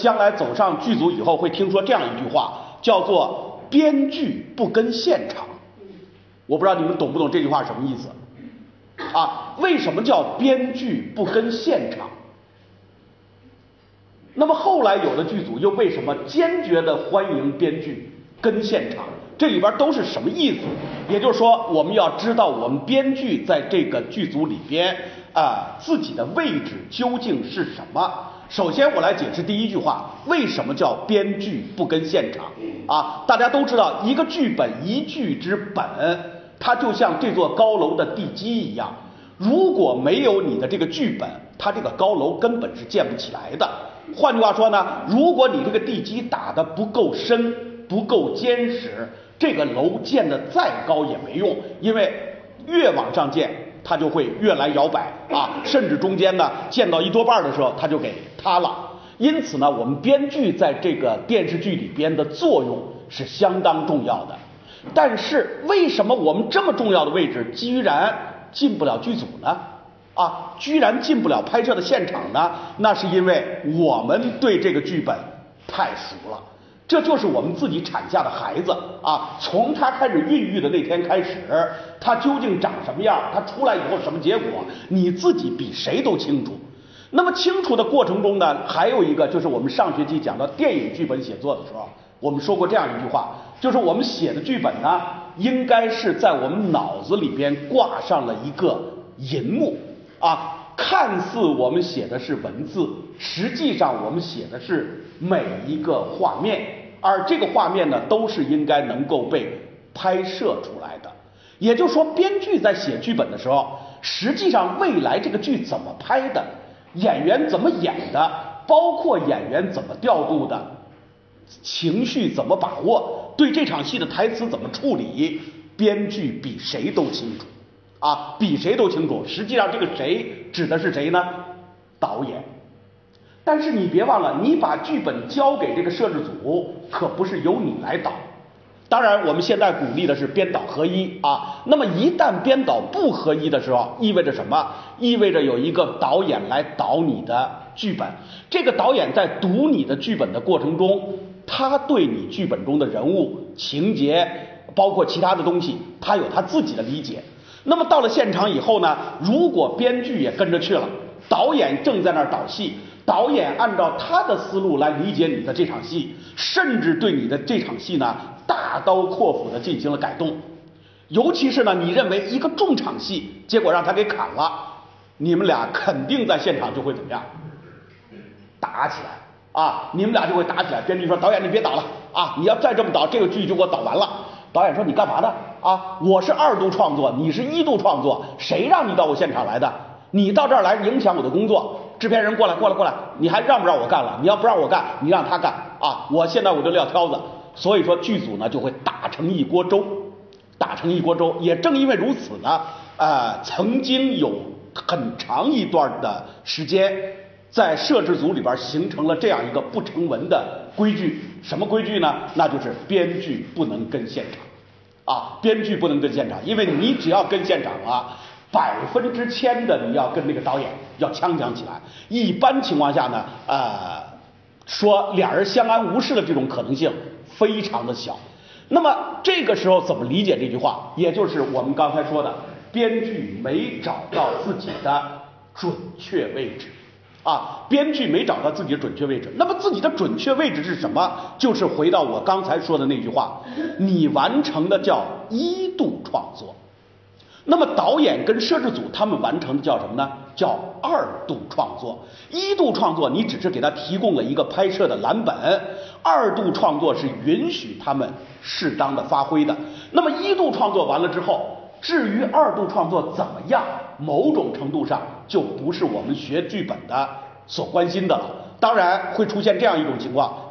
将来走上剧组以后会听说这样一句话，叫做“编剧不跟现场”。我不知道你们懂不懂这句话什么意思？啊，为什么叫编剧不跟现场？那么后来有的剧组又为什么坚决的欢迎编剧跟现场？这里边都是什么意思？也就是说，我们要知道我们编剧在这个剧组里边啊自己的位置究竟是什么。首先，我来解释第一句话，为什么叫编剧不跟现场？啊，大家都知道，一个剧本一剧之本，它就像这座高楼的地基一样。如果没有你的这个剧本，它这个高楼根本是建不起来的。换句话说呢，如果你这个地基打得不够深、不够坚实，这个楼建的再高也没用，因为越往上建，它就会越来摇摆啊，甚至中间呢建到一多半的时候，它就给塌了。因此呢，我们编剧在这个电视剧里边的作用是相当重要的。但是为什么我们这么重要的位置，居然进不了剧组呢？啊，居然进不了拍摄的现场呢？那是因为我们对这个剧本太熟了。这就是我们自己产下的孩子啊，从他开始孕育的那天开始，他究竟长什么样，他出来以后什么结果，你自己比谁都清楚。那么清楚的过程中呢，还有一个就是我们上学期讲到电影剧本写作的时候，我们说过这样一句话，就是我们写的剧本呢，应该是在我们脑子里边挂上了一个银幕啊。看似我们写的是文字，实际上我们写的是每一个画面，而这个画面呢，都是应该能够被拍摄出来的。也就是说，编剧在写剧本的时候，实际上未来这个剧怎么拍的，演员怎么演的，包括演员怎么调度的，情绪怎么把握，对这场戏的台词怎么处理，编剧比谁都清楚。啊，比谁都清楚。实际上，这个谁指的是谁呢？导演。但是你别忘了，你把剧本交给这个摄制组，可不是由你来导。当然，我们现在鼓励的是编导合一啊。那么一旦编导不合一的时候，意味着什么？意味着有一个导演来导你的剧本。这个导演在读你的剧本的过程中，他对你剧本中的人物、情节，包括其他的东西，他有他自己的理解。那么到了现场以后呢？如果编剧也跟着去了，导演正在那儿导戏，导演按照他的思路来理解你的这场戏，甚至对你的这场戏呢大刀阔斧的进行了改动。尤其是呢，你认为一个重场戏，结果让他给砍了，你们俩肯定在现场就会怎么样？打起来啊！你们俩就会打起来。编剧说：“导演，你别导了啊！你要再这么导，这个剧就给我导完了。”导演说：“你干嘛呢？啊，我是二度创作，你是一度创作，谁让你到我现场来的？你到这儿来影响我的工作。制片人过来，过来，过来，你还让不让我干了？你要不让我干，你让他干啊！我现在我就撂挑子。所以说剧组呢就会打成一锅粥，打成一锅粥。也正因为如此呢，呃，曾经有很长一段的时间，在摄制组里边形成了这样一个不成文的规矩。什么规矩呢？那就是编剧不能跟现场啊，编剧不能跟现场，因为你只要跟现场啊，百分之千的你要跟那个导演要呛呛起来。一般情况下呢，呃，说俩人相安无事的这种可能性非常的小。那么这个时候怎么理解这句话？也就是我们刚才说的，编剧没找到自己的准确位置。啊，编剧没找到自己的准确位置，那么自己的准确位置是什么？就是回到我刚才说的那句话，你完成的叫一度创作，那么导演跟摄制组他们完成的叫什么呢？叫二度创作。一度创作你只是给他提供了一个拍摄的蓝本，二度创作是允许他们适当的发挥的。那么一度创作完了之后。至于二度创作怎么样，某种程度上就不是我们学剧本的所关心的了。当然会出现这样一种情况。